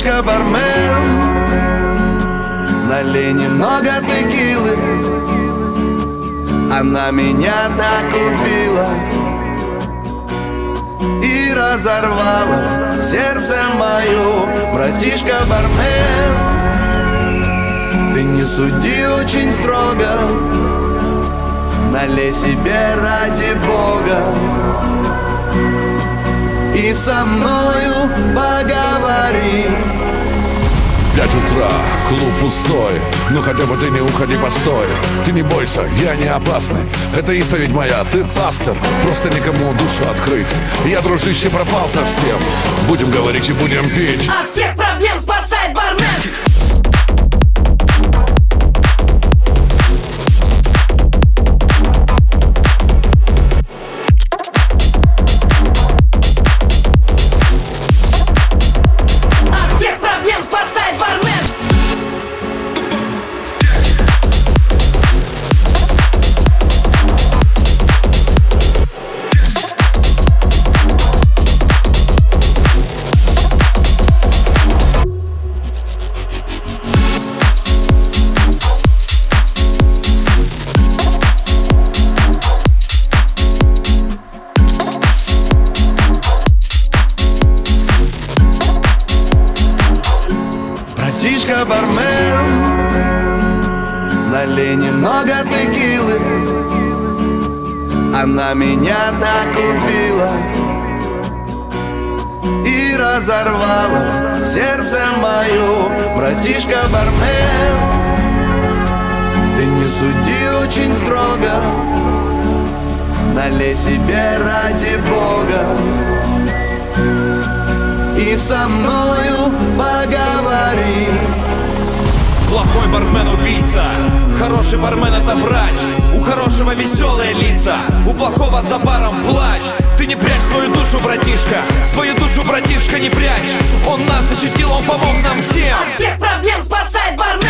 Братишка бармен. Налей немного текилы. Она меня так убила И разорвала сердце мое. Братишка бармен Ты не суди очень строго. Налей себе ради Бога И со мною поговори Пять утра, клуб пустой. Ну хотя бы ты не уходи, постой. Ты не бойся, я не опасный. Это исповедь моя, ты пастор. Просто никому душу открыть. Я, дружище, пропал совсем Будем говорить и будем пить От всех проблем спасает Братишка бармен. Налей немного текилы. Она меня так убила И разорвала сердце мое. Братишка бармен Ты не суди очень строго. Налей себе ради Бога. И со мною Плохой бармен убийца. Хороший бармен это врач. У хорошего веселые лица. У плохого за баром плач Ты не прячь свою душу, братишка. Свою душу, братишка, не прячь. Он нас защитил, он помог нам всем. От всех проблем спасает бармен.